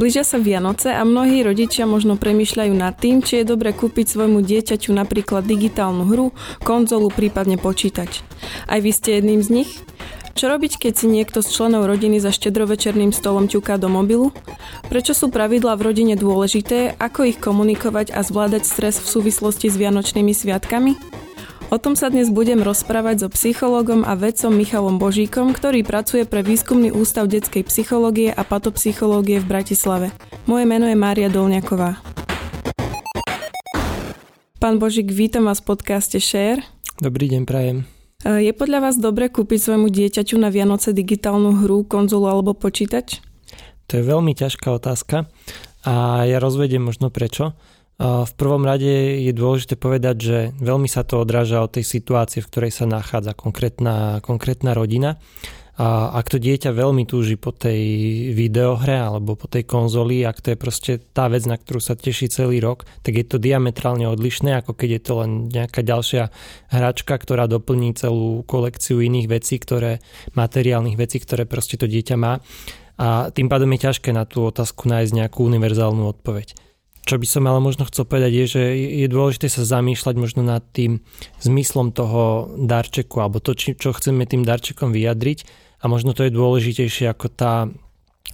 Blížia sa Vianoce a mnohí rodičia možno premyšľajú nad tým, či je dobre kúpiť svojmu dieťaťu napríklad digitálnu hru, konzolu, prípadne počítač. Aj vy ste jedným z nich? Čo robiť, keď si niekto z členov rodiny za štedrovečerným stolom ťuká do mobilu? Prečo sú pravidlá v rodine dôležité? Ako ich komunikovať a zvládať stres v súvislosti s Vianočnými sviatkami? O tom sa dnes budem rozprávať so psychologom a vedcom Michalom Božíkom, ktorý pracuje pre Výskumný ústav detskej psychológie a patopsychológie v Bratislave. Moje meno je Mária Dolňaková. Pán Božík, vítam vás v podcaste Share. Dobrý deň, prajem. E, je podľa vás dobre kúpiť svojmu dieťaťu na Vianoce digitálnu hru, konzolu alebo počítač? To je veľmi ťažká otázka a ja rozvediem možno prečo. V prvom rade je dôležité povedať, že veľmi sa to odráža od tej situácie, v ktorej sa nachádza konkrétna, konkrétna rodina. A ak to dieťa veľmi túži po tej videohre alebo po tej konzoli, ak to je proste tá vec, na ktorú sa teší celý rok, tak je to diametrálne odlišné, ako keď je to len nejaká ďalšia hračka, ktorá doplní celú kolekciu iných vecí, ktoré, materiálnych vecí, ktoré proste to dieťa má. A tým pádom je ťažké na tú otázku nájsť nejakú univerzálnu odpoveď. Čo by som ale možno chcel povedať je, že je dôležité sa zamýšľať možno nad tým zmyslom toho darčeku alebo to, čo chceme tým darčekom vyjadriť a možno to je dôležitejšie ako tá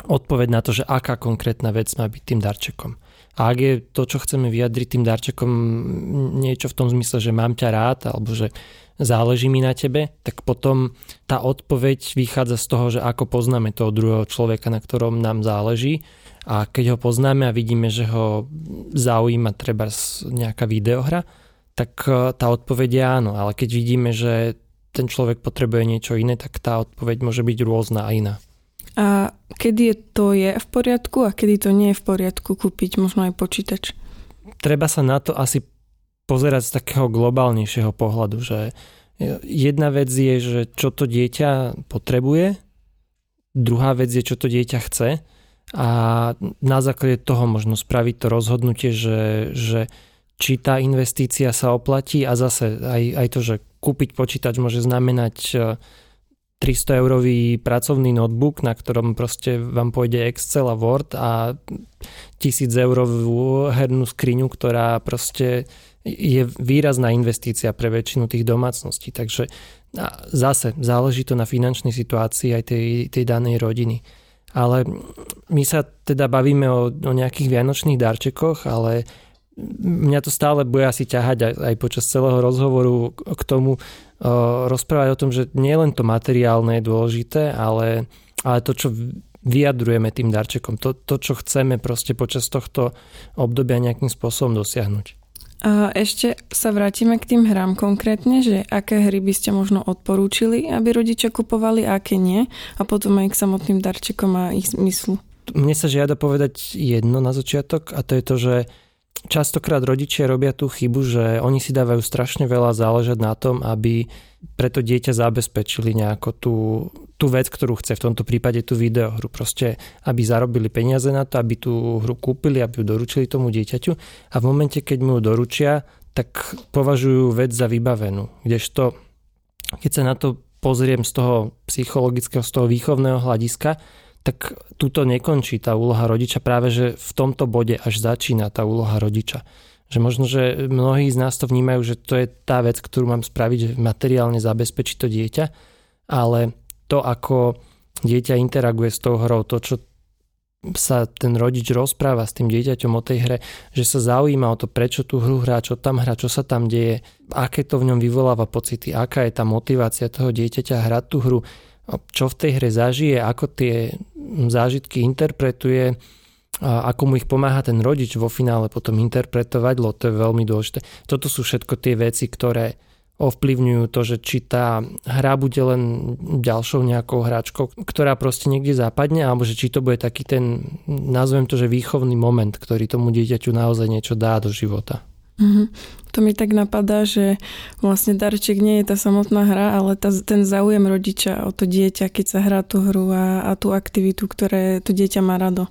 odpoveď na to, že aká konkrétna vec má byť tým darčekom. A ak je to, čo chceme vyjadriť tým darčekom niečo v tom zmysle, že mám ťa rád alebo že záleží mi na tebe, tak potom tá odpoveď vychádza z toho, že ako poznáme toho druhého človeka, na ktorom nám záleží a keď ho poznáme a vidíme, že ho zaujíma treba nejaká videohra, tak e, tá odpoveď je áno, ale keď vidíme, že ten človek potrebuje niečo iné, tak tá odpoveď môže byť rôzna a iná. A kedy je to je v poriadku a kedy to nie je v poriadku kúpiť možno aj počítač? Treba sa na to asi pozerať z takého globálnejšieho pohľadu, že jedna vec je, že čo to dieťa potrebuje, druhá vec je, čo to dieťa chce a na základe toho možno spraviť to rozhodnutie, že, že či tá investícia sa oplatí a zase aj, aj to, že kúpiť počítač môže znamenať 300 e, eurový pracovný notebook, na ktorom proste vám pôjde Excel a Word a 1000 eurovú hernú skriňu, ktorá proste je výrazná investícia pre väčšinu tých domácností. Takže zase záleží to na finančnej situácii aj tej, tej danej rodiny. Ale my sa teda bavíme o, o nejakých vianočných darčekoch, ale mňa to stále bude asi ťahať aj, aj počas celého rozhovoru k tomu uh, rozprávať o tom, že nie len to materiálne je dôležité, ale, ale to, čo vyjadrujeme tým darčekom, to, to, čo chceme proste počas tohto obdobia nejakým spôsobom dosiahnuť. A ešte sa vrátime k tým hrám konkrétne, že aké hry by ste možno odporúčili, aby rodičia kupovali a aké nie a potom aj k samotným darčekom a ich zmyslu. Mne sa žiada povedať jedno na začiatok a to je to, že častokrát rodičia robia tú chybu, že oni si dávajú strašne veľa záležať na tom, aby preto dieťa zabezpečili nejako tú, tú vec, ktorú chce, v tomto prípade tú videohru. Proste, aby zarobili peniaze na to, aby tú hru kúpili, aby ju doručili tomu dieťaťu a v momente, keď mu ju doručia, tak považujú vec za vybavenú. Kdežto, keď sa na to pozriem z toho psychologického, z toho výchovného hľadiska, tak túto nekončí tá úloha rodiča, práve že v tomto bode až začína tá úloha rodiča. Že možno, že mnohí z nás to vnímajú, že to je tá vec, ktorú mám spraviť, že materiálne zabezpečiť to dieťa, ale to, ako dieťa interaguje s tou hrou, to, čo sa ten rodič rozpráva s tým dieťaťom o tej hre, že sa zaujíma o to, prečo tú hru hrá, čo tam hrá, čo sa tam deje, aké to v ňom vyvoláva pocity, aká je tá motivácia toho dieťaťa hrať tú hru, čo v tej hre zažije, ako tie zážitky interpretuje, a ako mu ich pomáha ten rodič vo finále potom interpretovať, lebo to je veľmi dôležité. Toto sú všetko tie veci, ktoré ovplyvňujú to, že či tá hra bude len ďalšou nejakou hračkou, ktorá proste niekde zapadne, alebo že či to bude taký ten, nazvem to, že výchovný moment, ktorý tomu dieťaťu naozaj niečo dá do života. Mm-hmm. To mi tak napadá, že vlastne darček nie je tá samotná hra, ale tá, ten záujem rodiča o to dieťa, keď sa hrá tú hru a, a tú aktivitu, ktoré to dieťa má rado.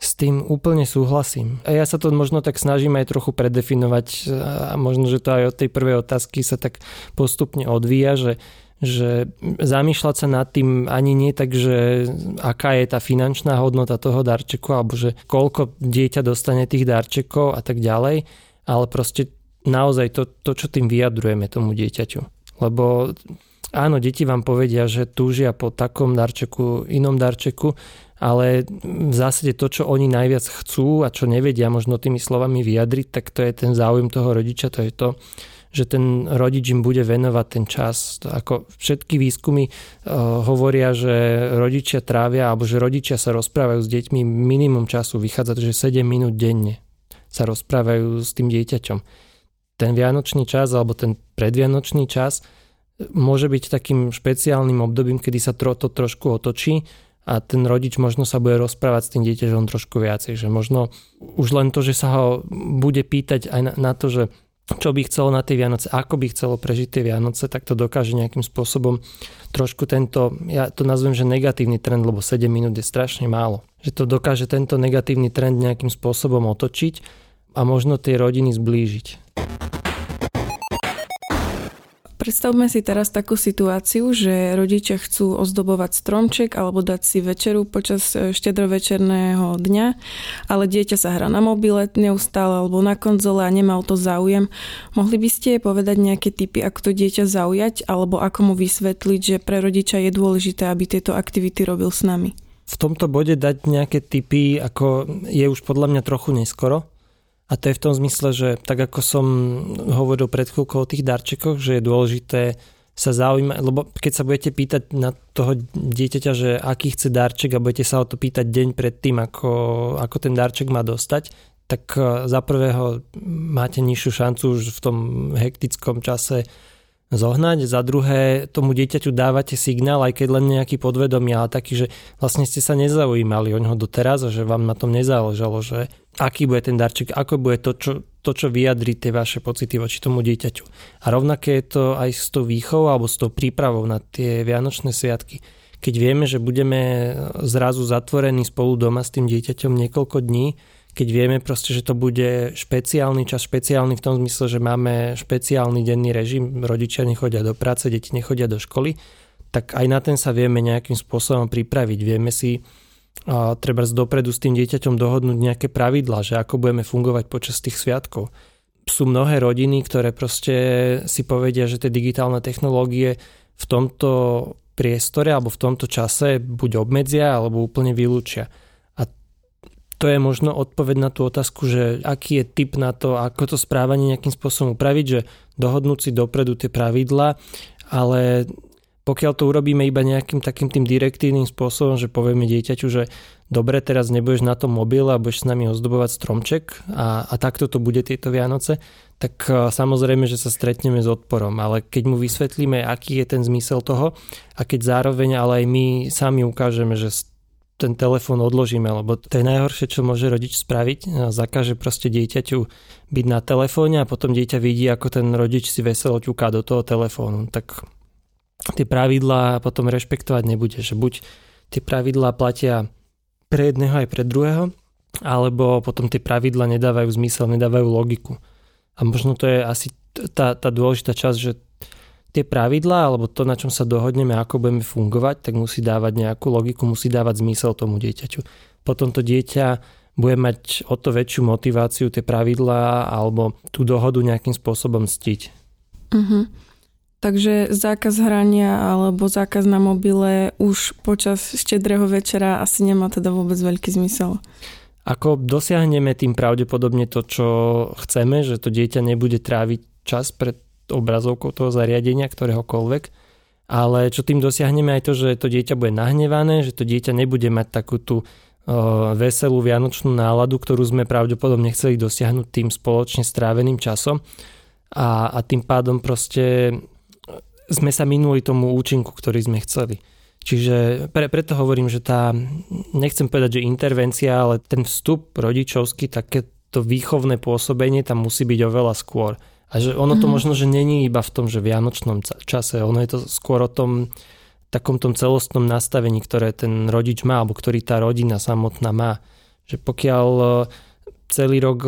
S tým úplne súhlasím. A ja sa to možno tak snažím aj trochu predefinovať a možno, že to aj od tej prvej otázky sa tak postupne odvíja, že, že zamýšľať sa nad tým ani nie tak, že aká je tá finančná hodnota toho darčeku, alebo že koľko dieťa dostane tých darčekov a tak ďalej, ale proste naozaj to, to čo tým vyjadrujeme tomu dieťaťu. Lebo áno, deti vám povedia, že túžia po takom darčeku, inom darčeku, ale v zásade to, čo oni najviac chcú a čo nevedia možno tými slovami vyjadriť, tak to je ten záujem toho rodiča, to je to, že ten rodič im bude venovať ten čas. Ako všetky výskumy uh, hovoria, že rodičia trávia, alebo že rodičia sa rozprávajú s deťmi minimum času, vychádza to, že 7 minút denne sa rozprávajú s tým dieťaťom. Ten vianočný čas alebo ten predvianočný čas môže byť takým špeciálnym obdobím, kedy sa to, trošku otočí a ten rodič možno sa bude rozprávať s tým dieťaťom trošku viacej, že možno už len to, že sa ho bude pýtať aj na, na to, že čo by chcelo na tie Vianoce, ako by chcelo prežiť tie Vianoce, tak to dokáže nejakým spôsobom trošku tento, ja to nazvem, že negatívny trend, lebo 7 minút je strašne málo. Že to dokáže tento negatívny trend nejakým spôsobom otočiť a možno tie rodiny zblížiť. Predstavme si teraz takú situáciu, že rodičia chcú ozdobovať stromček alebo dať si večeru počas e, štedrovečerného dňa, ale dieťa sa hrá na mobile neustále alebo na konzole a nemá o to záujem. Mohli by ste povedať nejaké typy, ako to dieťa zaujať alebo ako mu vysvetliť, že pre rodiča je dôležité, aby tieto aktivity robil s nami? V tomto bode dať nejaké typy, ako je už podľa mňa trochu neskoro, a to je v tom zmysle, že tak ako som hovoril pred chvíľkou o tých darčekoch, že je dôležité sa zaujímať, lebo keď sa budete pýtať na toho dieťaťa, že aký chce darček a budete sa o to pýtať deň pred tým, ako, ako ten darček má dostať, tak e, za prvého máte nižšiu šancu už v tom hektickom čase zohnať. Za druhé, tomu dieťaťu dávate signál, aj keď len nejaký podvedomý, ale taký, že vlastne ste sa nezaujímali o ňoho doteraz a že vám na tom nezáležalo, že aký bude ten darček, ako bude to, čo, to, čo vyjadrí tie vaše pocity voči tomu dieťaťu. A rovnaké je to aj s tou výchovou alebo s tou prípravou na tie Vianočné sviatky. Keď vieme, že budeme zrazu zatvorení spolu doma s tým dieťaťom niekoľko dní, keď vieme proste, že to bude špeciálny čas, špeciálny v tom zmysle, že máme špeciálny denný režim, rodičia nechodia do práce, deti nechodia do školy, tak aj na ten sa vieme nejakým spôsobom pripraviť. Vieme si a treba dopredu s tým dieťaťom dohodnúť nejaké pravidlá, že ako budeme fungovať počas tých sviatkov. Sú mnohé rodiny, ktoré proste si povedia, že tie digitálne technológie v tomto priestore alebo v tomto čase buď obmedzia alebo úplne vylúčia to je možno odpoveď na tú otázku, že aký je typ na to, ako to správanie nejakým spôsobom upraviť, že dohodnúť si dopredu tie pravidlá, ale pokiaľ to urobíme iba nejakým takým tým direktívnym spôsobom, že povieme dieťaťu, že dobre, teraz nebudeš na tom mobile a budeš s nami ozdobovať stromček a, a takto to bude tieto Vianoce, tak e, samozrejme, že sa stretneme s odporom, ale keď mu vysvetlíme, aký je ten zmysel toho a keď zároveň ale aj my sami ukážeme, že ten telefón odložíme, lebo to je najhoršie, čo môže rodič spraviť. Zakáže proste dieťaťu byť na telefóne a potom dieťa vidí, ako ten rodič si veselo ťuká do toho telefónu. Tak tie pravidlá potom rešpektovať nebude, že buď tie pravidlá platia pre jedného aj pre druhého, alebo potom tie pravidla nedávajú zmysel, nedávajú logiku. A možno to je asi tá, tá dôležitá časť, že tie pravidlá alebo to, na čom sa dohodneme, ako budeme fungovať, tak musí dávať nejakú logiku, musí dávať zmysel tomu dieťaťu. Potom to dieťa bude mať o to väčšiu motiváciu tie pravidlá alebo tú dohodu nejakým spôsobom ctiť. Uh-huh. Takže zákaz hrania alebo zákaz na mobile už počas štedrého večera asi nemá teda vôbec veľký zmysel. Ako dosiahneme tým pravdepodobne to, čo chceme, že to dieťa nebude tráviť čas pred obrazovkou toho zariadenia, ktoréhokoľvek. Ale čo tým dosiahneme aj to, že to dieťa bude nahnevané, že to dieťa nebude mať takú tú veselú vianočnú náladu, ktorú sme pravdepodobne chceli dosiahnuť tým spoločne stráveným časom. A, a tým pádom proste sme sa minuli tomu účinku, ktorý sme chceli. Čiže pre, preto hovorím, že tá, nechcem povedať, že intervencia, ale ten vstup rodičovský, takéto výchovné pôsobenie tam musí byť oveľa skôr. A že ono to mm-hmm. možno, že není iba v tom, že vianočnom čase, ono je to skôr o tom takom tom celostnom nastavení, ktoré ten rodič má, alebo ktorý tá rodina samotná má. Že pokiaľ celý rok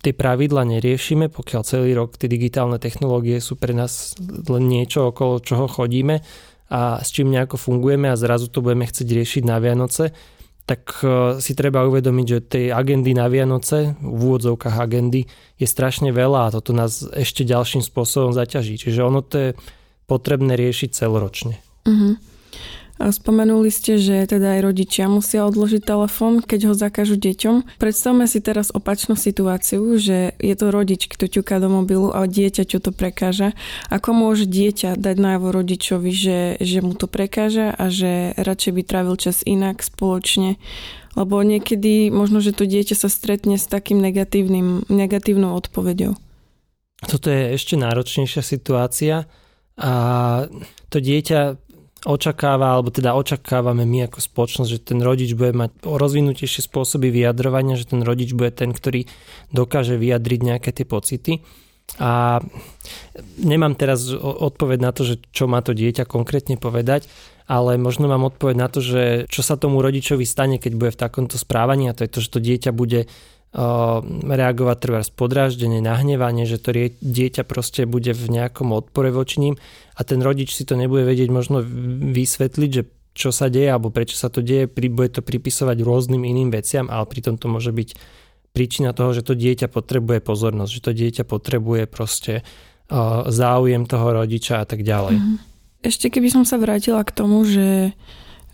tie pravidla neriešime, pokiaľ celý rok tie digitálne technológie sú pre nás len niečo, okolo čoho chodíme a s čím nejako fungujeme a zrazu to budeme chcieť riešiť na Vianoce, tak si treba uvedomiť, že tej agendy na Vianoce, v úvodzovkách agendy, je strašne veľa a toto nás ešte ďalším spôsobom zaťaží. Čiže ono to je potrebné riešiť celoročne. Uh-huh. Spomenuli ste, že teda aj rodičia musia odložiť telefón, keď ho zakážu deťom. Predstavme si teraz opačnú situáciu, že je to rodič, kto ťuká do mobilu a dieťa čo to prekáža. Ako môže dieťa dať najavo rodičovi, že, že mu to prekáža a že radšej by trávil čas inak spoločne lebo niekedy možno, že to dieťa sa stretne s takým negatívnym, negatívnou odpoveďou. Toto je ešte náročnejšia situácia a to dieťa očakáva, alebo teda očakávame my ako spoločnosť, že ten rodič bude mať rozvinutejšie spôsoby vyjadrovania, že ten rodič bude ten, ktorý dokáže vyjadriť nejaké tie pocity. A nemám teraz odpoveď na to, že čo má to dieťa konkrétne povedať, ale možno mám odpoveď na to, že čo sa tomu rodičovi stane, keď bude v takomto správaní a to je to, že to dieťa bude reagovať treba podráždenie, nahnevanie, že to dieťa proste bude v nejakom odpore voči ním a ten rodič si to nebude vedieť možno vysvetliť, že čo sa deje alebo prečo sa to deje, bude to pripisovať rôznym iným veciam, ale pritom to môže byť príčina toho, že to dieťa potrebuje pozornosť, že to dieťa potrebuje proste záujem toho rodiča a tak ďalej. Mhm. Ešte keby som sa vrátila k tomu, že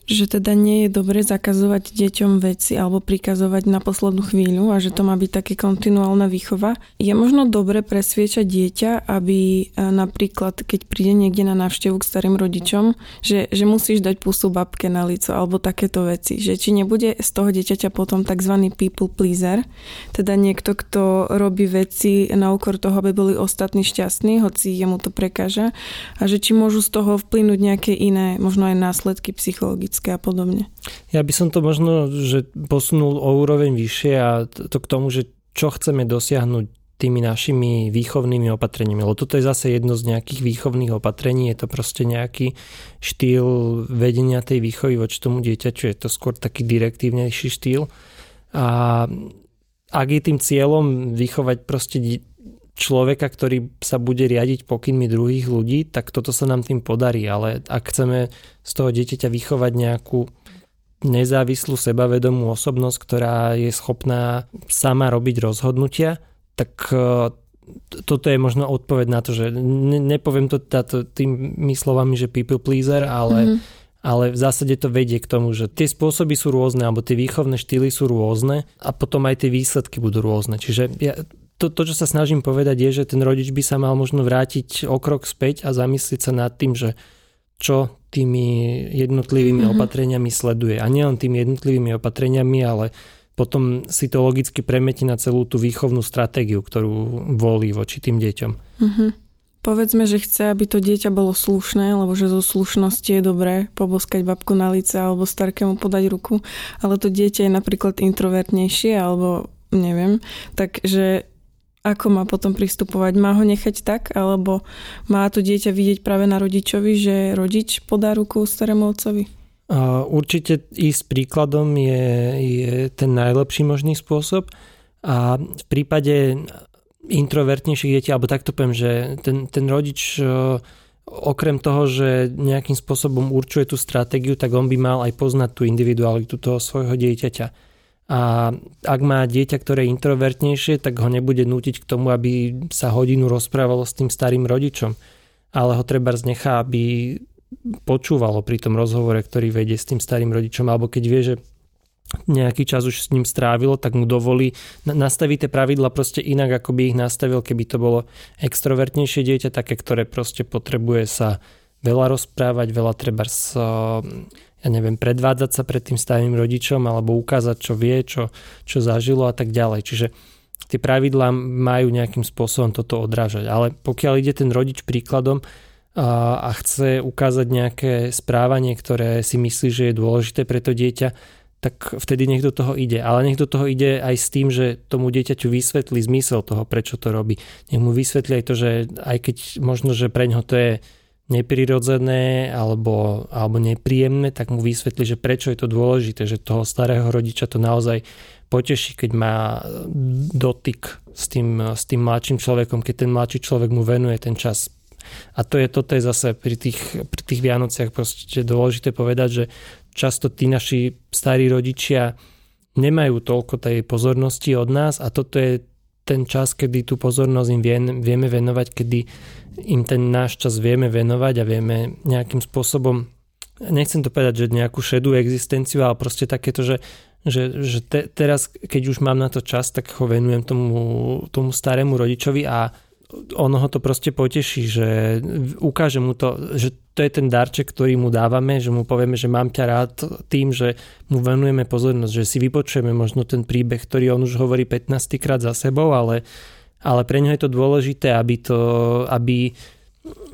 že teda nie je dobre zakazovať deťom veci alebo prikazovať na poslednú chvíľu a že to má byť také kontinuálna výchova. Je možno dobre presviečať dieťa, aby e, napríklad, keď príde niekde na návštevu k starým rodičom, že, že musíš dať pusu babke na lico alebo takéto veci. Že či nebude z toho dieťaťa potom tzv. people pleaser, teda niekto, kto robí veci na úkor toho, aby boli ostatní šťastní, hoci jemu to prekáža a že či môžu z toho vplynúť nejaké iné, možno aj následky psychologické ekologické a podobne. Ja by som to možno že posunul o úroveň vyššie a to k tomu, že čo chceme dosiahnuť tými našimi výchovnými opatreniami. Lebo toto je zase jedno z nejakých výchovných opatrení, je to proste nejaký štýl vedenia tej výchovy voči tomu dieťaťu, je to skôr taký direktívnejší štýl. A ak je tým cieľom vychovať proste človeka, ktorý sa bude riadiť pokynmi druhých ľudí, tak toto sa nám tým podarí. Ale ak chceme z toho dieťaťa vychovať nejakú nezávislú sebavedomú osobnosť, ktorá je schopná sama robiť rozhodnutia, tak e, toto je možno odpoveď na to, že ne, nepoviem to táto, tými slovami, že people pleaser, ale, mm-hmm. ale v zásade to vedie k tomu, že tie spôsoby sú rôzne, alebo tie výchovné štýly sú rôzne a potom aj tie výsledky budú rôzne. Čiže ja to, to, čo sa snažím povedať, je, že ten rodič by sa mal možno vrátiť o krok späť a zamyslieť sa nad tým, že čo tými jednotlivými mm-hmm. opatreniami sleduje. A nielen tými jednotlivými opatreniami, ale potom si to logicky premetí na celú tú výchovnú stratégiu, ktorú volí voči tým deťom. Mm-hmm. Povedzme, že chce, aby to dieťa bolo slušné, lebo že zo slušnosti je dobré poboskať babku na lice alebo starkému podať ruku, ale to dieťa je napríklad introvertnejšie alebo neviem, takže ako má potom pristupovať? Má ho nechať tak, alebo má to dieťa vidieť práve na rodičovi, že rodič podá ruku starému otcovi? Určite ísť príkladom je, je ten najlepší možný spôsob a v prípade introvertnejších detí, alebo takto poviem, že ten, ten rodič okrem toho, že nejakým spôsobom určuje tú stratégiu, tak on by mal aj poznať tú individualitu toho svojho dieťaťa a ak má dieťa, ktoré je introvertnejšie, tak ho nebude nútiť k tomu, aby sa hodinu rozprávalo s tým starým rodičom. Ale ho treba znechá, aby počúvalo pri tom rozhovore, ktorý vedie s tým starým rodičom, alebo keď vie, že nejaký čas už s ním strávilo, tak mu dovolí nastaviť tie pravidla proste inak, ako by ich nastavil, keby to bolo extrovertnejšie dieťa, také, ktoré proste potrebuje sa veľa rozprávať, veľa treba ja neviem, predvádzať sa pred tým starým rodičom alebo ukázať, čo vie, čo, čo zažilo a tak ďalej. Čiže tie pravidlá majú nejakým spôsobom toto odrážať. Ale pokiaľ ide ten rodič príkladom a, a chce ukázať nejaké správanie, ktoré si myslí, že je dôležité pre to dieťa, tak vtedy do toho ide. Ale do toho ide aj s tým, že tomu dieťaťu vysvetlí zmysel toho, prečo to robí. Nech mu vysvetlí aj to, že aj keď možno, že pre ňo to je neprirodzené alebo, alebo nepríjemné, tak mu vysvetli, že prečo je to dôležité, že toho starého rodiča to naozaj poteší, keď má dotyk s tým, s tým mladším človekom, keď ten mladší človek mu venuje ten čas. A to je, toto je zase pri tých, pri tých Vianociach proste dôležité povedať, že často tí naši starí rodičia nemajú toľko tej pozornosti od nás a toto je ten čas, kedy tú pozornosť im vieme venovať, kedy im ten náš čas vieme venovať a vieme nejakým spôsobom, nechcem to povedať, že nejakú šedú existenciu, ale proste takéto, že, že, že te, teraz, keď už mám na to čas, tak ho venujem tomu, tomu starému rodičovi a ono ho to proste poteší, že ukáže mu to, že to je ten darček, ktorý mu dávame, že mu povieme, že mám ťa rád tým, že mu venujeme pozornosť, že si vypočujeme možno ten príbeh, ktorý on už hovorí 15 krát za sebou, ale, ale pre ňo je to dôležité, aby to, aby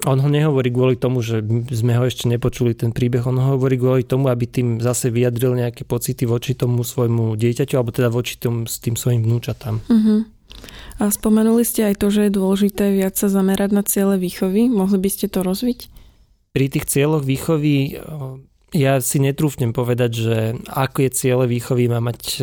on ho nehovorí kvôli tomu, že sme ho ešte nepočuli ten príbeh, on ho hovorí kvôli tomu, aby tým zase vyjadril nejaké pocity voči tomu svojmu dieťaťu, alebo teda voči s tým svojim vnúčatám. Uh-huh. A spomenuli ste aj to, že je dôležité viac sa zamerať na ciele výchovy. Mohli by ste to rozviť? Pri tých cieľoch výchovy ja si netrúfnem povedať, že ako je ciele výchovy má mať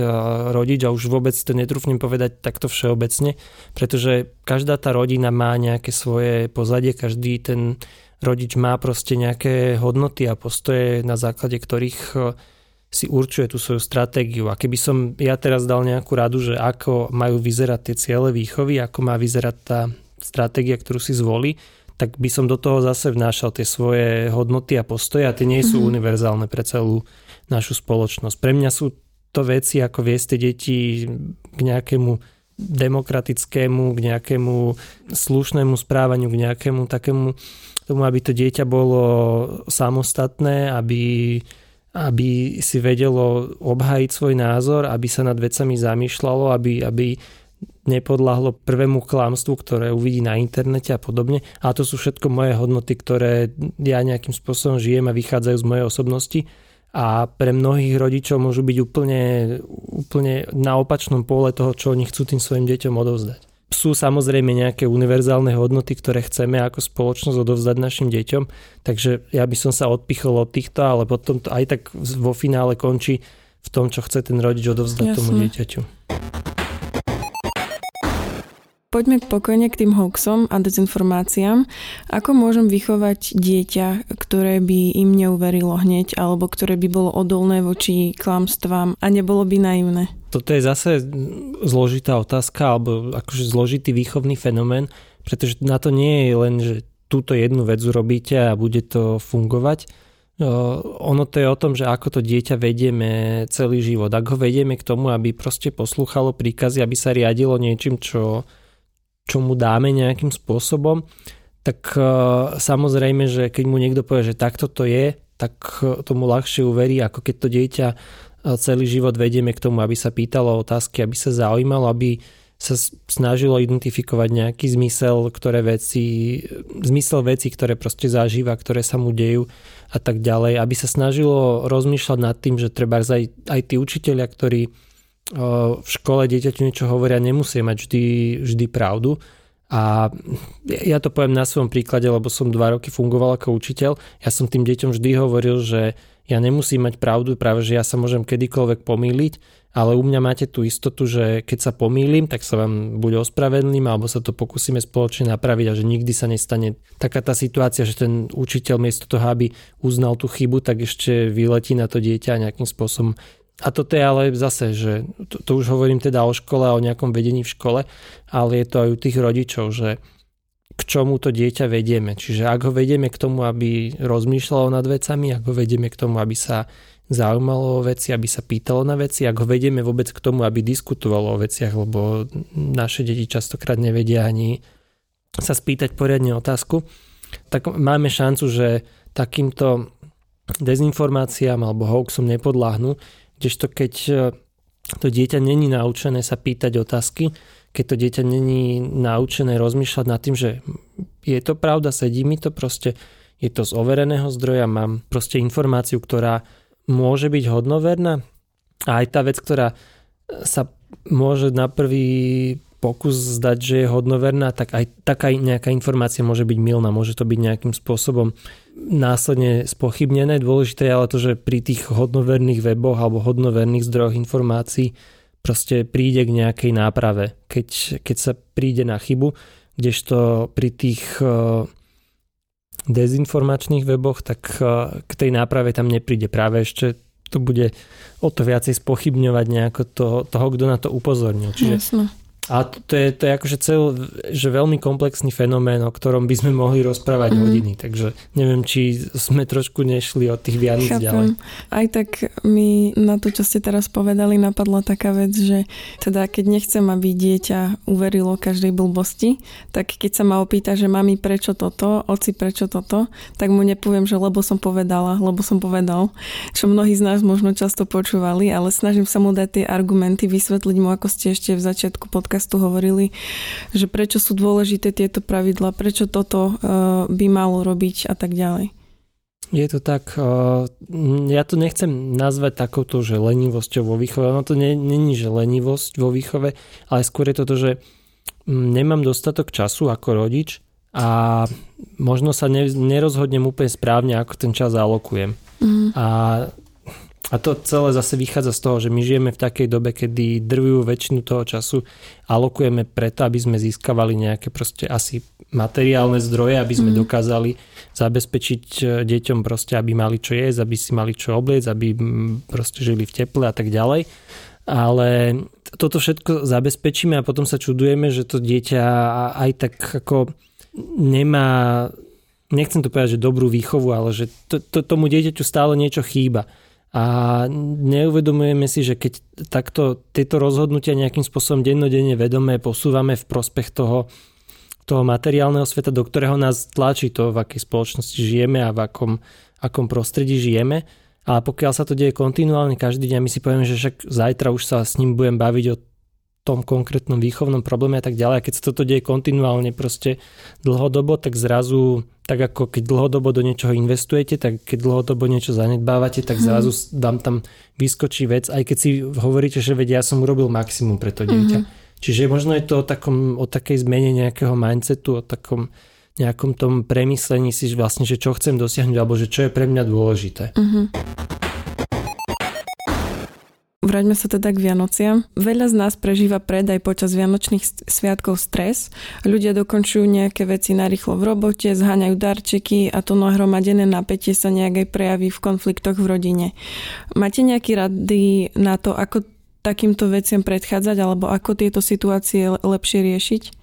rodič a už vôbec to netrúfnem povedať takto všeobecne, pretože každá tá rodina má nejaké svoje pozadie, každý ten rodič má proste nejaké hodnoty a postoje, na základe ktorých si určuje tú svoju stratégiu. A keby som ja teraz dal nejakú radu, že ako majú vyzerať tie ciele výchovy, ako má vyzerať tá stratégia, ktorú si zvolí, tak by som do toho zase vnášal tie svoje hodnoty a postoje a tie nie sú mm-hmm. univerzálne pre celú našu spoločnosť. Pre mňa sú to veci, ako viesť tie deti k nejakému demokratickému, k nejakému slušnému správaniu, k nejakému takému tomu, aby to dieťa bolo samostatné, aby aby si vedelo obhájiť svoj názor, aby sa nad vecami zamýšľalo, aby, aby nepodľahlo prvému klamstvu, ktoré uvidí na internete a podobne. A to sú všetko moje hodnoty, ktoré ja nejakým spôsobom žijem a vychádzajú z mojej osobnosti a pre mnohých rodičov môžu byť úplne, úplne na opačnom pole toho, čo oni chcú tým svojim deťom odovzdať sú samozrejme nejaké univerzálne hodnoty, ktoré chceme ako spoločnosť odovzdať našim deťom, takže ja by som sa odpichol od týchto, ale potom to aj tak vo finále končí v tom, čo chce ten rodič odovzdať Jasne. tomu dieťaťu. Poďme pokojne k tým hoaxom a dezinformáciám. Ako môžem vychovať dieťa, ktoré by im neuverilo hneď, alebo ktoré by bolo odolné voči klamstvám a nebolo by naivné? Toto je zase zložitá otázka, alebo akože zložitý výchovný fenomén, pretože na to nie je len, že túto jednu vec urobíte a bude to fungovať. Ono to je o tom, že ako to dieťa vedieme celý život. Ak ho vedieme k tomu, aby proste poslúchalo príkazy, aby sa riadilo niečím, čo čo mu dáme nejakým spôsobom, tak samozrejme, že keď mu niekto povie, že takto to je, tak e, tomu ľahšie uverí, ako keď to dieťa e, celý život vedieme k tomu, aby sa pýtalo otázky, aby sa zaujímalo, aby sa snažilo identifikovať nejaký zmysel, ktoré veci, zmysel veci, ktoré proste zažíva, ktoré sa mu dejú a tak ďalej, aby sa snažilo rozmýšľať nad tým, že treba aj, aj tí učiteľia, ktorí v škole dieťaťu niečo hovoria, nemusí mať vždy, vždy pravdu. A ja to poviem na svojom príklade, lebo som dva roky fungoval ako učiteľ. Ja som tým deťom vždy hovoril, že ja nemusím mať pravdu, práve že ja sa môžem kedykoľvek pomýliť, ale u mňa máte tú istotu, že keď sa pomýlim, tak sa vám buď ospravedlím, alebo sa to pokúsime spoločne napraviť a že nikdy sa nestane taká tá situácia, že ten učiteľ miesto toho, aby uznal tú chybu, tak ešte vyletí na to dieťa a nejakým spôsobom a toto je ale zase, že to, to už hovorím teda o škole a o nejakom vedení v škole, ale je to aj u tých rodičov, že k čomu to dieťa vedieme. Čiže ak ho vedieme k tomu, aby rozmýšľalo nad vecami, ak ho vedieme k tomu, aby sa zaujímalo o veci, aby sa pýtalo na veci, ak ho vedieme vôbec k tomu, aby diskutovalo o veciach, lebo naše deti častokrát nevedia ani sa spýtať poriadne otázku, tak máme šancu, že takýmto dezinformáciám alebo hoaxom nepodláhnu, Kdežto keď e, to dieťa není naučené sa pýtať otázky, keď to dieťa není naučené rozmýšľať nad tým, že je to pravda, sedí mi to proste, je to z overeného zdroja, mám proste informáciu, ktorá môže byť hodnoverná. A aj tá vec, ktorá sa môže na prvý pokus zdať, že je hodnoverná, tak aj taká nejaká informácia môže byť milná, môže to byť nejakým spôsobom následne spochybnené. Dôležité je ale to, že pri tých hodnoverných weboch alebo hodnoverných zdrojoch informácií proste príde k nejakej náprave, keď, keď sa príde na chybu, kdežto pri tých uh, dezinformačných weboch, tak uh, k tej náprave tam nepríde. Práve ešte to bude o to viacej spochybňovať nejako to, toho, kto na to upozornil. Čiže Jasne. A to je, to je akože cel, že veľmi komplexný fenomén, o ktorom by sme mohli rozprávať mm. hodiny, takže neviem, či sme trošku nešli od tých Vianoc ďalej. Aj tak mi na to, čo ste teraz povedali, napadla taká vec, že teda keď nechcem, aby dieťa uverilo každej blbosti, tak keď sa ma opýta, že mami prečo toto, oci prečo toto, tak mu nepoviem, že lebo som povedala, lebo som povedal, čo mnohí z nás možno často počúvali, ale snažím sa mu dať tie argumenty, vysvetliť mu, ako ste ešte v začiatku podcastu podcastu hovorili, že prečo sú dôležité tieto pravidla, prečo toto uh, by malo robiť a tak ďalej. Je to tak, uh, ja to nechcem nazvať takouto, že lenivosťou vo výchove. Ono to není, že lenivosť vo výchove, ale skôr je to to, že mm, nemám dostatok času ako rodič a možno sa nerozhodnem úplne správne, ako ten čas alokujem. Mm. A a to celé zase vychádza z toho, že my žijeme v takej dobe, kedy drvujú väčšinu toho času alokujeme preto, aby sme získavali nejaké proste asi materiálne zdroje, aby sme mm. dokázali zabezpečiť e, deťom proste, aby mali čo jesť, aby si mali čo obliec, aby proste žili v teple a tak ďalej. Ale toto všetko zabezpečíme a potom sa čudujeme, že to dieťa aj tak ako nemá, nechcem to povedať, že dobrú výchovu, ale že to, to, tomu dieťaťu stále niečo chýba a neuvedomujeme si, že keď takto tieto rozhodnutia nejakým spôsobom dennodenne vedomé posúvame v prospech toho, toho materiálneho sveta, do ktorého nás tlačí to, v akej spoločnosti žijeme a v akom, akom prostredí žijeme. A pokiaľ sa to deje kontinuálne každý deň, my si povieme, že však zajtra už sa s ním budem baviť o tom konkrétnom výchovnom probléme a tak ďalej. A keď sa toto deje kontinuálne proste dlhodobo, tak zrazu, tak ako keď dlhodobo do niečoho investujete, tak keď dlhodobo niečo zanedbávate, tak mhm. zrazu vám tam vyskočí vec, aj keď si hovoríte, že vedia, ja som urobil maximum pre to dieťa. Mm-hmm. Čiže možno je to o, takom, o takej zmene nejakého mindsetu, o takom nejakom tom premyslení si vlastne, že čo chcem dosiahnuť, alebo že čo je pre mňa dôležité. Mm-hmm. Vráťme sa teda k Vianociam. Veľa z nás prežíva predaj počas Vianočných sviatkov stres. Ľudia dokončujú nejaké veci narýchlo v robote, zháňajú darčeky a to nahromadené napätie sa nejak aj prejaví v konfliktoch v rodine. Máte nejaké rady na to, ako takýmto veciam predchádzať alebo ako tieto situácie lepšie riešiť?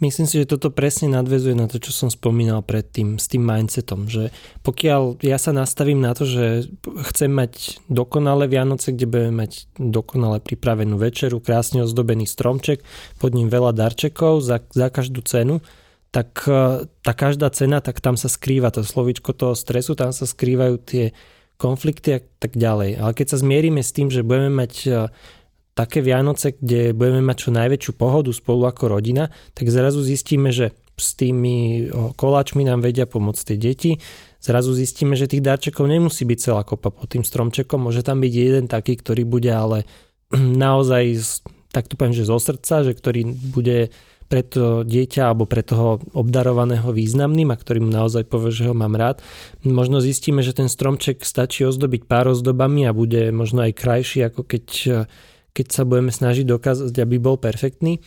Myslím si, že toto presne nadvezuje na to, čo som spomínal predtým s tým mindsetom, že pokiaľ ja sa nastavím na to, že chcem mať dokonalé Vianoce, kde budeme mať dokonale pripravenú večeru, krásne ozdobený stromček, pod ním veľa darčekov za, za každú cenu, tak e, tá každá cena, tak tam sa skrýva to slovičko toho stresu, tam sa skrývajú tie konflikty a tak ďalej. Ale keď sa zmierime s tým, že budeme mať e, také Vianoce, kde budeme mať čo najväčšiu pohodu spolu ako rodina, tak zrazu zistíme, že s tými koláčmi nám vedia pomôcť tie deti. Zrazu zistíme, že tých darčekov nemusí byť celá kopa pod tým stromčekom, môže tam byť jeden taký, ktorý bude ale naozaj, tak tu poviem, že zo srdca, že ktorý bude pre to dieťa alebo pre toho obdarovaného významným a ktorý mu naozaj povie, že ho mám rád. Možno zistíme, že ten stromček stačí ozdobiť pár ozdobami a bude možno aj krajší, ako keď keď sa budeme snažiť dokázať, aby bol perfektný.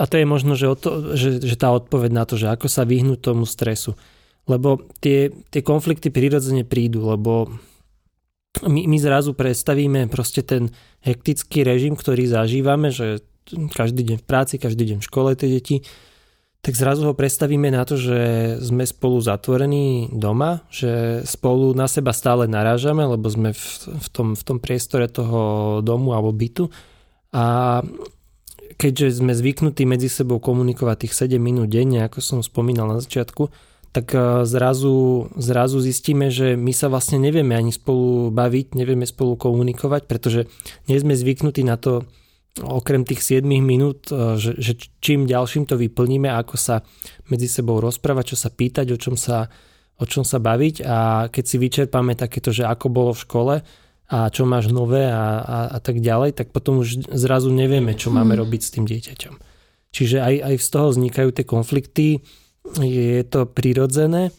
A to je možno, že, to, že, že tá odpoveď na to, že ako sa vyhnúť tomu stresu. Lebo tie, tie konflikty prirodzene prídu, lebo my, my zrazu predstavíme proste ten hektický režim, ktorý zažívame, že každý deň v práci, každý deň v škole tie deti tak zrazu ho predstavíme na to, že sme spolu zatvorení doma, že spolu na seba stále narážame, lebo sme v, v, tom, v tom priestore toho domu alebo bytu. A keďže sme zvyknutí medzi sebou komunikovať tých 7 minút denne, ako som spomínal na začiatku, tak e, zrazu, zrazu zistíme, že my sa vlastne nevieme ani spolu baviť, nevieme spolu komunikovať, pretože nie sme zvyknutí na to, okrem tých 7 minút, e, že, že čím ďalším to vyplníme, ako sa medzi sebou rozprávať, čo sa pýtať, o čom sa, o čom sa baviť a keď si vyčerpáme takéto, že ako bolo v škole a čo máš nové a, a, a tak ďalej, tak potom už zrazu nevieme, čo máme mhm. robiť s tým dieťaťom. Čiže aj, aj z toho vznikajú tie konflikty, je to prirodzené,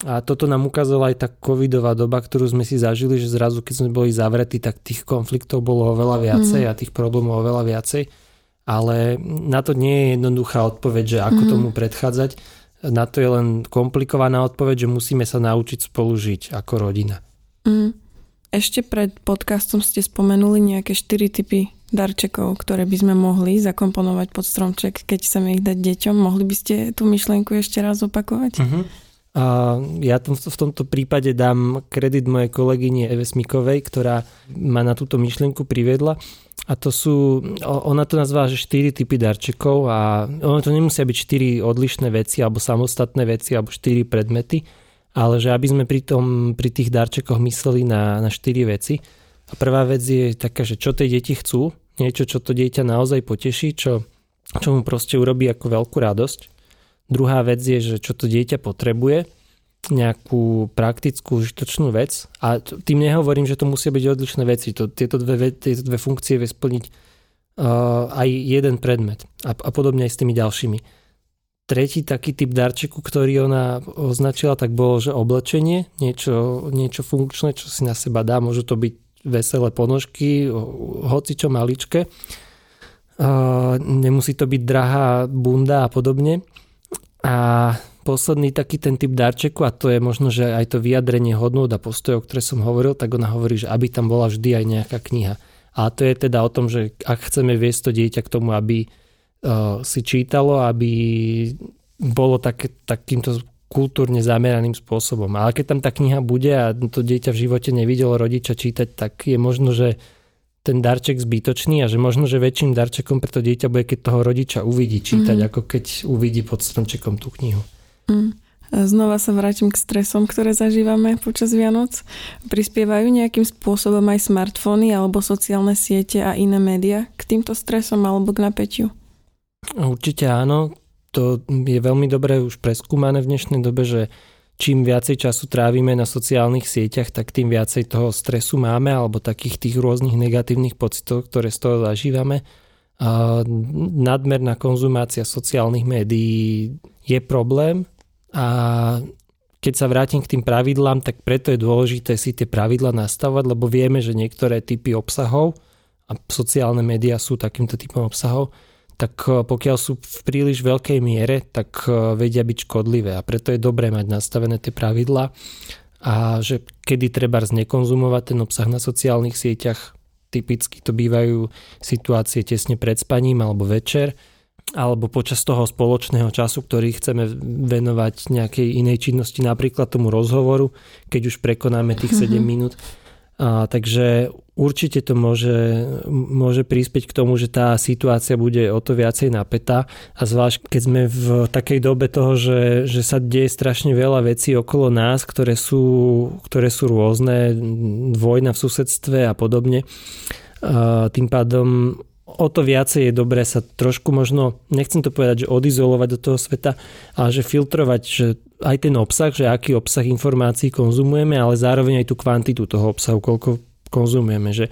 A toto nám ukázala aj tá covidová doba, ktorú sme si zažili, že zrazu keď sme boli zavretí, tak tých konfliktov bolo oveľa viacej mm. a tých problémov oveľa viacej. Ale na to nie je jednoduchá odpoveď, že ako mm. tomu predchádzať. Na to je len komplikovaná odpoveď, že musíme sa naučiť spolu žiť ako rodina. Mm. Ešte pred podcastom ste spomenuli nejaké 4 typy darčekov, ktoré by sme mohli zakomponovať pod stromček, keď chceme ich dať deťom. Mohli by ste tú myšlienku ešte raz opakovať? Mm-hmm. A ja v tomto prípade dám kredit mojej kolegyne Eve Smikovej, ktorá ma na túto myšlienku priviedla. A to sú, ona to nazvá, že 4 typy darčekov a ono to nemusia byť 4 odlišné veci alebo samostatné veci alebo 4 predmety, ale že aby sme pri, tom, pri tých darčekoch mysleli na, na 4 veci. A prvá vec je taká, že čo tie deti chcú, niečo, čo to dieťa naozaj poteší, čo, čo mu proste urobí ako veľkú radosť. Druhá vec je, že čo to dieťa potrebuje, nejakú praktickú, užitočnú vec. A tým nehovorím, že to musia byť odlišné veci. To, tieto, dve, tieto dve funkcie vie splniť uh, aj jeden predmet. A, a podobne aj s tými ďalšími. Tretí taký typ darčeku, ktorý ona označila, tak bolo, že oblečenie, niečo, niečo funkčné, čo si na seba dá. Môžu to byť veselé ponožky, hoci čo maličké. Uh, nemusí to byť drahá bunda a podobne. A posledný taký ten typ darčeku, a to je možno, že aj to vyjadrenie hodnôt a postojov, ktoré som hovoril, tak ona hovorí, že aby tam bola vždy aj nejaká kniha. A to je teda o tom, že ak chceme viesť to dieťa k tomu, aby uh, si čítalo, aby bolo tak, takýmto kultúrne zameraným spôsobom. Ale keď tam tá kniha bude a to dieťa v živote nevidelo rodiča čítať, tak je možno, že ten darček zbytočný a že možno, že väčším darčekom pre to dieťa bude, keď toho rodiča uvidí čítať, mm. ako keď uvidí pod stromčekom tú knihu. Mm. Znova sa vrátim k stresom, ktoré zažívame počas Vianoc. Prispievajú nejakým spôsobom aj smartfóny alebo sociálne siete a iné médiá k týmto stresom alebo k napätiu? Určite áno. To je veľmi dobre už preskúmané v dnešnej dobe, že čím viacej času trávime na sociálnych sieťach, tak tým viacej toho stresu máme alebo takých tých rôznych negatívnych pocitov, ktoré z toho zažívame. A nadmerná konzumácia sociálnych médií je problém a keď sa vrátim k tým pravidlám, tak preto je dôležité si tie pravidla nastavovať, lebo vieme, že niektoré typy obsahov a sociálne médiá sú takýmto typom obsahov, tak e, pokiaľ sú v príliš veľkej miere, tak e, vedia byť škodlivé a preto je dobré mať nastavené tie pravidlá a že kedy treba znekonzumovať ten obsah na sociálnych sieťach, typicky to bývajú situácie tesne pred spaním alebo večer, alebo počas toho spoločného času, ktorý chceme venovať nejakej inej činnosti, napríklad tomu rozhovoru, keď už prekonáme tých 7 mm-hmm. minút. A, takže určite to môže, môže prispieť k tomu, že tá situácia bude o to viacej napätá a zvlášť keď sme v takej dobe toho, že, že sa deje strašne veľa vecí okolo nás, ktoré sú, ktoré sú rôzne, vojna v susedstve a podobne. A tým pádom o to viacej je dobré sa trošku možno, nechcem to povedať, že odizolovať do toho sveta, ale že filtrovať, že aj ten obsah, že aký obsah informácií konzumujeme, ale zároveň aj tú kvantitu toho obsahu, koľko konzumujeme, že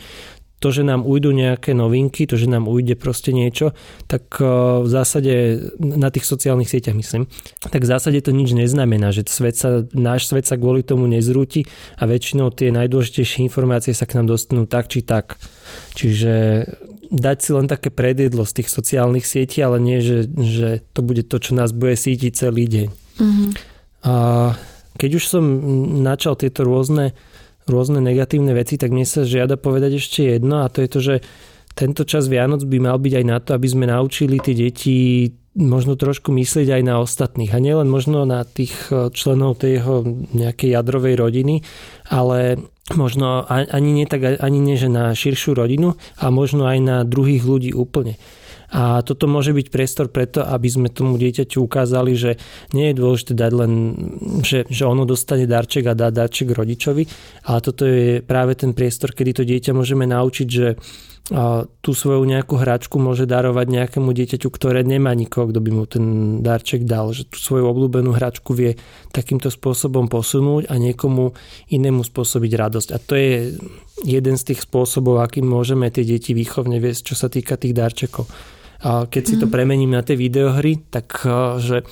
to, že nám ujdu nejaké novinky, to, že nám ujde proste niečo, tak e, v zásade na tých sociálnych sieťach myslím, tak v zásade to nič neznamená, že svet sa, náš svet sa kvôli tomu nezrúti a väčšinou tie najdôležitejšie informácie sa k nám dostanú tak či tak. Čiže dať si len také predjedlo z tých sociálnych sietí, ale nie, že, že to bude to, čo nás bude sítiť celý deň. Mm-hmm. A keď už som načal tieto rôzne rôzne negatívne veci, tak mne sa žiada povedať ešte jedno a to je to, že tento čas Vianoc by mal byť aj na to, aby sme naučili tie deti možno trošku myslieť aj na ostatných. A nielen možno na tých e, členov tej jeho nejakej jadrovej rodiny, ale možno ani nie, tak, ani nie, že na širšiu rodinu a možno aj na druhých ľudí úplne. A toto môže byť priestor preto, aby sme tomu dieťaťu ukázali, že nie je dôležité dať len, že, že ono dostane darček a dá darček rodičovi, ale toto je práve ten priestor, kedy to dieťa môžeme naučiť, že tú svoju nejakú hračku môže darovať nejakému dieťaťu, ktoré nemá nikoho, kto by mu ten darček dal. Že tú svoju obľúbenú hračku vie takýmto spôsobom posunúť a niekomu inému spôsobiť radosť. A to je jeden z tých spôsobov, akým môžeme tie deti výchovne viesť, čo sa týka tých darčekov. A keď si to mhm. premením na tie videohry, tak že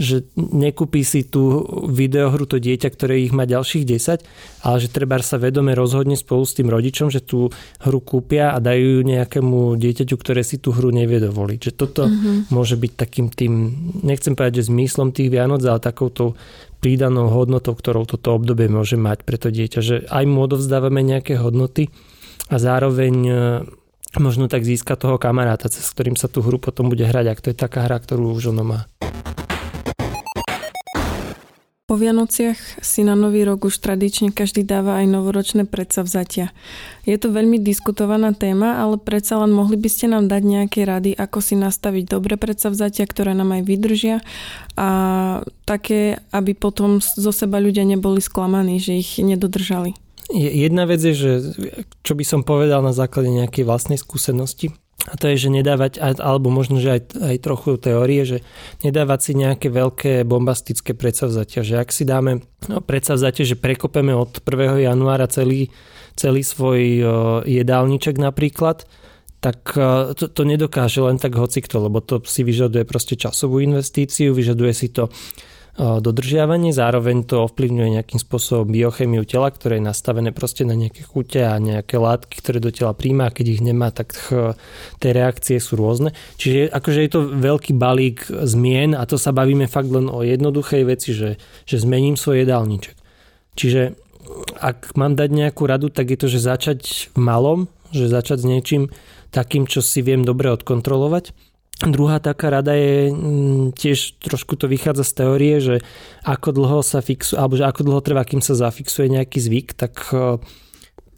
že nekúpi si tú videohru to dieťa, ktoré ich má ďalších 10, ale že treba sa vedome rozhodne spolu s tým rodičom, že tú hru kúpia a dajú ju nejakému dieťaťu, ktoré si tú hru nevie dovoliť. Že toto uh-huh. môže byť takým tým, nechcem povedať, že zmyslom tých Vianoc, ale takouto prídanou hodnotou, ktorou toto obdobie môže mať pre to dieťa. Že aj mu odovzdávame nejaké hodnoty a zároveň e, možno tak získa toho kamaráta, cez ktorým sa tú hru potom bude hrať, ak to je taká hra, ktorú už ono má. Po Vianociach si na Nový rok už tradične každý dáva aj novoročné predsavzatia. Je to veľmi diskutovaná téma, ale predsa len mohli by ste nám dať nejaké rady, ako si nastaviť dobré predsavzatia, ktoré nám aj vydržia a také, aby potom zo seba ľudia neboli sklamaní, že ich nedodržali. Jedna vec je, že čo by som povedal na základe nejakej vlastnej skúsenosti, a to je, že nedávať, alebo možno, že aj, aj trochu teórie, že nedávať si nejaké veľké bombastické predsavzatia. Že ak si dáme no, predsavzatie, že prekopeme od 1. januára celý, celý svoj jedálniček napríklad, tak to, to nedokáže len tak hocikto, lebo to si vyžaduje proste časovú investíciu, vyžaduje si to dodržiavanie, zároveň to ovplyvňuje nejakým spôsobom biochemiu tela, ktoré je nastavené proste na nejaké chute a nejaké látky, ktoré do tela príjma keď ich nemá, tak tie reakcie sú rôzne. Čiže akože je to veľký balík zmien a to sa bavíme fakt len o jednoduchej veci, že, že zmením svoj jedálniček. Čiže ak mám dať nejakú radu, tak je to, že začať v malom, že začať s niečím takým, čo si viem dobre odkontrolovať Druhá taká rada je mm, tiež trošku to vychádza z teórie, že ako dlho sa fixuje, alebo že ako dlho trvá, kým sa zafixuje nejaký zvyk, tak e,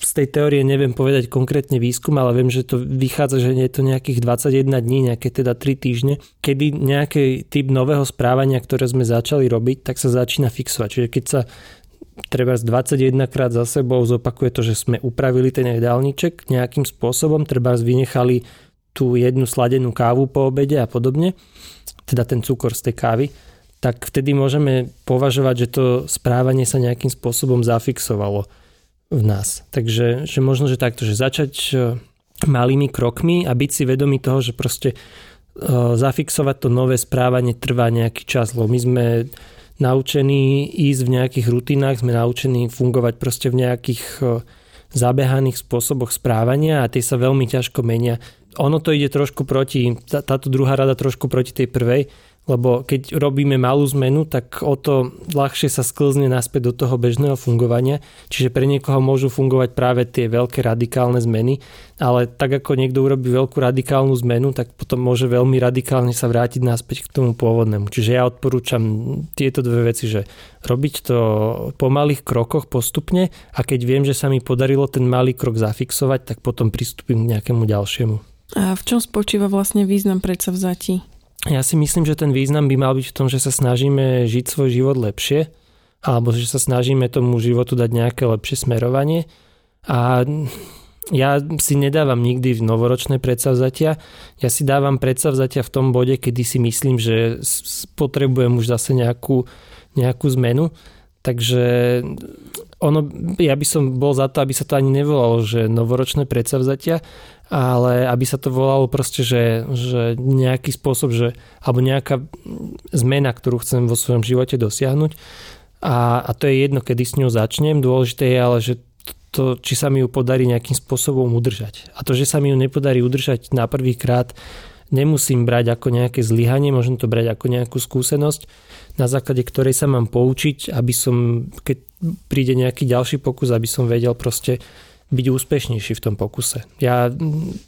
z tej teórie neviem povedať konkrétne výskum, ale viem, že to vychádza, že je to nejakých 21 dní, nejaké teda 3 týždne, kedy nejaký typ nového správania, ktoré sme začali robiť, tak sa začína fixovať. Čiže keď sa treba 21 krát za sebou zopakuje to, že sme upravili ten jedálniček nejakým spôsobom, treba vynechali tú jednu sladenú kávu po obede a podobne, teda ten cukor z tej kávy, tak vtedy môžeme považovať, že to správanie sa nejakým spôsobom zafixovalo v nás. Takže že možno, že takto, že začať e, malými krokmi a byť si vedomý toho, že proste e, zafixovať to nové správanie trvá nejaký čas, lebo my sme naučení ísť v nejakých rutinách, sme naučení fungovať proste v nejakých e, zabehaných spôsoboch správania a tie sa veľmi ťažko menia. Ono to ide trošku proti, tá, táto druhá rada trošku proti tej prvej, lebo keď robíme malú zmenu, tak o to ľahšie sa sklzne naspäť do toho bežného fungovania. Čiže pre niekoho môžu fungovať práve tie veľké radikálne zmeny, ale tak ako niekto urobí veľkú radikálnu zmenu, tak potom môže veľmi radikálne sa vrátiť naspäť k tomu pôvodnému. Čiže ja odporúčam tieto dve veci, že robiť to po malých krokoch postupne a keď viem, že sa mi podarilo ten malý krok zafixovať, tak potom pristúpim k nejakému ďalšiemu. A v čom spočíva vlastne význam predsavzatí? Ja si myslím, že ten význam by mal byť v tom, že sa snažíme žiť svoj život lepšie, alebo že sa snažíme tomu životu dať nejaké lepšie smerovanie. A ja si nedávam nikdy v novoročné predsavzatia. Ja si dávam predsavzatia v tom bode, kedy si myslím, že potrebujem už zase nejakú, nejakú zmenu. Takže ono, ja by som bol za to, aby sa to ani nevolalo, že novoročné predsavzatia, ale aby sa to volalo proste, že, že nejaký spôsob, že, alebo nejaká zmena, ktorú chcem vo svojom živote dosiahnuť. A, a to je jedno, kedy s ňou začnem. Dôležité je ale, že to, či sa mi ju podarí nejakým spôsobom udržať. A to, že sa mi ju nepodarí udržať na prvý krát, nemusím brať ako nejaké zlyhanie, môžem to brať ako nejakú skúsenosť, na základe ktorej sa mám poučiť, aby som, keď príde nejaký ďalší pokus, aby som vedel proste byť úspešnejší v tom pokuse. Ja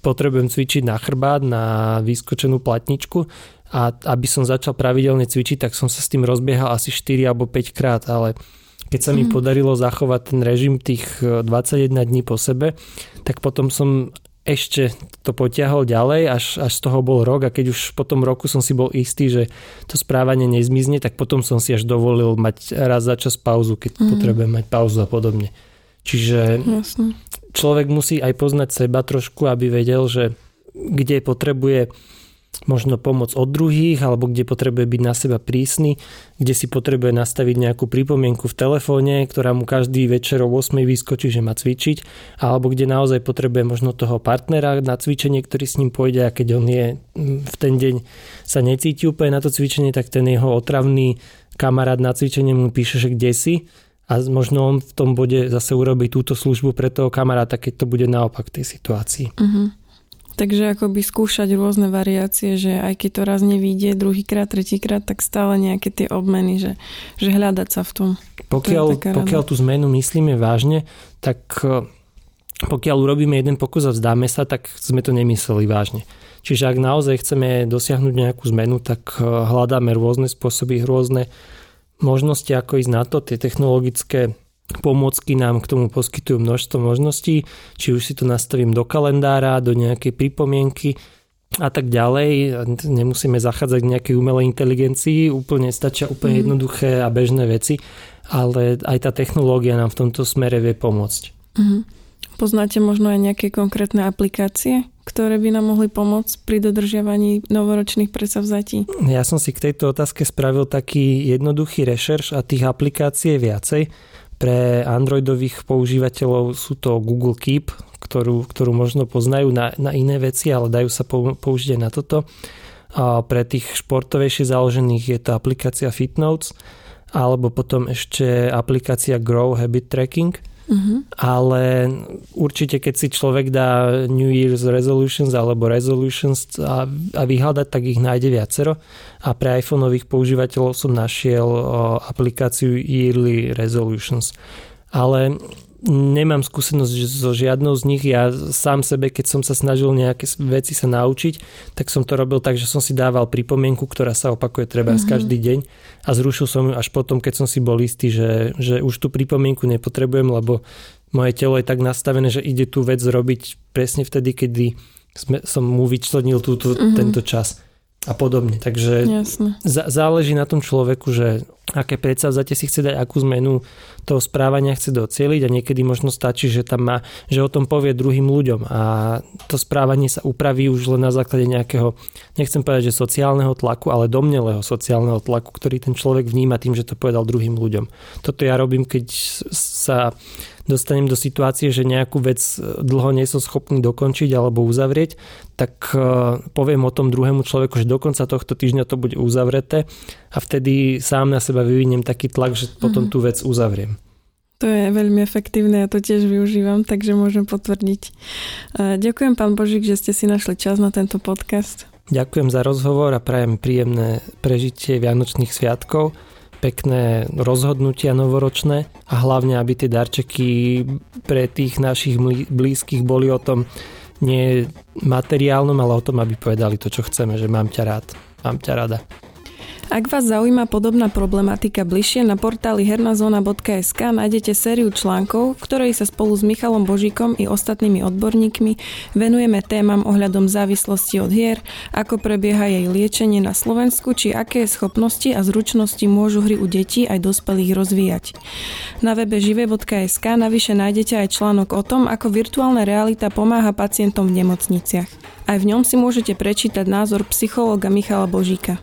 potrebujem cvičiť na chrbát, na vyskočenú platničku a aby som začal pravidelne cvičiť, tak som sa s tým rozbiehal asi 4 alebo 5 krát, ale keď sa mi mm. podarilo zachovať ten režim tých 21 e, dní po sebe, tak potom som ešte to potiahol ďalej, až, až z toho bol rok a keď už po tom roku som si bol istý, že to správanie nezmizne, tak potom som si až dovolil mať raz za čas pauzu, keď mm. potrebujem mať pauzu a podobne. Čiže Jasne. človek musí aj poznať seba trošku, aby vedel, že kde potrebuje možno pomoc od druhých, alebo kde potrebuje byť na seba prísny, kde si potrebuje nastaviť nejakú pripomienku v telefóne, ktorá mu každý večer o 8 vyskočí, že má cvičiť, alebo kde naozaj potrebuje možno toho partnera na cvičenie, ktorý s ním pôjde a keď on je v ten deň sa necíti úplne na to cvičenie, tak ten jeho otravný kamarát na cvičenie mu píše, že kde si a možno on v tom bode zase urobí túto službu pre toho kamaráta, keď to bude naopak tej situácii. Uh-huh. Takže akoby skúšať rôzne variácie, že aj keď to raz nevíde druhýkrát, tretíkrát, tak stále nejaké tie obmeny, že, že hľadať sa v tom. Pokiaľ, to pokiaľ tú zmenu myslíme vážne, tak e, pokiaľ urobíme jeden pokus a vzdáme sa, tak sme to nemysleli vážne. Čiže ak naozaj chceme dosiahnuť nejakú zmenu, tak e, hľadáme rôzne spôsoby, rôzne možnosti, ako ísť na to. Tie technologické Pomôcky nám k tomu poskytujú množstvo možností, či už si to nastavím do kalendára, do nejakej pripomienky a tak ďalej. Nemusíme zachádzať k nejakej umelej inteligencii, úplne stačia úplne mm. jednoduché a bežné veci, ale aj tá technológia nám v tomto smere vie pomôcť. Mm. Poznáte možno aj nejaké konkrétne aplikácie, ktoré by nám mohli pomôcť pri dodržiavaní novoročných predsavzatí? Ja som si k tejto otázke spravil taký jednoduchý rešerš a tých aplikácií je viacej. Pre Androidových používateľov sú to Google Keep, ktorú, ktorú možno poznajú na, na iné veci, ale dajú sa použiť aj na toto. A pre tých športovejšie založených je to aplikácia Fitnotes alebo potom ešte aplikácia Grow Habit Tracking – Uh-huh. Ale určite, keď si človek dá New Year's Resolutions alebo Resolutions a, a vyhľadať, tak ich nájde viacero. A pre iPhoneových používateľov som našiel aplikáciu Yearly Resolutions. Ale nemám skúsenosť so žiadnou z nich. Ja sám sebe, keď som sa snažil nejaké veci sa naučiť, tak som to robil tak, že som si dával pripomienku, ktorá sa opakuje treba mm-hmm. každý deň a zrušil som ju až potom, keď som si bol istý, že, že už tú pripomienku nepotrebujem, lebo moje telo je tak nastavené, že ide tú vec robiť presne vtedy, kedy sme, som mu vyčlenil túto, mm-hmm. tento čas a podobne. Takže z- záleží na tom človeku, že aké predsavzatie si chce dať, akú zmenu toho správania chce docieliť a niekedy možno stačí, že tam má, že o tom povie druhým ľuďom a to správanie sa upraví už len na základe nejakého, nechcem povedať, že sociálneho tlaku, ale domnelého sociálneho tlaku, ktorý ten človek vníma tým, že to povedal druhým ľuďom. Toto ja robím, keď sa dostanem do situácie, že nejakú vec dlho nie som schopný dokončiť alebo uzavrieť, tak e, poviem o tom druhému človeku, že do konca tohto týždňa to bude uzavreté a vtedy sám na seba vyviniem taký tlak, že potom mm. tú vec uzavriem. To je veľmi efektívne, ja to tiež využívam, takže môžem potvrdiť. E, ďakujem pán Božík, že ste si našli čas na tento podcast. Ďakujem za rozhovor a prajem príjemné prežitie Vianočných sviatkov pekné rozhodnutia novoročné a hlavne, aby tie darčeky pre tých našich blízkych boli o tom nie materiálnom, ale o tom, aby povedali to, čo chceme, že mám ťa rád, mám ťa rada. Ak vás zaujíma podobná problematika bližšie, na portáli hernazona.sk nájdete sériu článkov, v ktorej sa spolu s Michalom Božíkom i ostatnými odborníkmi venujeme témam ohľadom závislosti od hier, ako prebieha jej liečenie na Slovensku, či aké schopnosti a zručnosti môžu hry u detí aj dospelých rozvíjať. Na webe žive.sk navyše nájdete aj článok o tom, ako virtuálna realita pomáha pacientom v nemocniciach. Aj v ňom si môžete prečítať názor psychológa Michala Božíka.